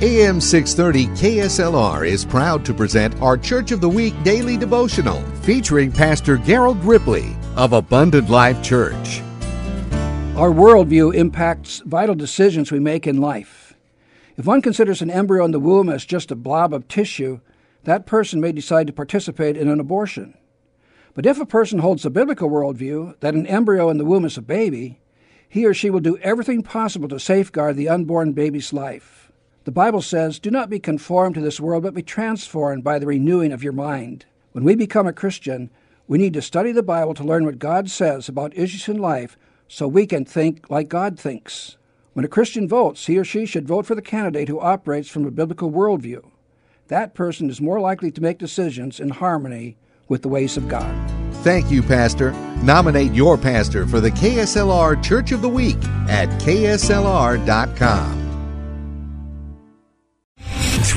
AM 630 KSLR is proud to present our Church of the Week daily devotional featuring Pastor Gerald Ripley of Abundant Life Church. Our worldview impacts vital decisions we make in life. If one considers an embryo in the womb as just a blob of tissue, that person may decide to participate in an abortion. But if a person holds the biblical worldview that an embryo in the womb is a baby, he or she will do everything possible to safeguard the unborn baby's life. The Bible says, Do not be conformed to this world, but be transformed by the renewing of your mind. When we become a Christian, we need to study the Bible to learn what God says about issues in life so we can think like God thinks. When a Christian votes, he or she should vote for the candidate who operates from a biblical worldview. That person is more likely to make decisions in harmony with the ways of God. Thank you, Pastor. Nominate your pastor for the KSLR Church of the Week at kslr.com.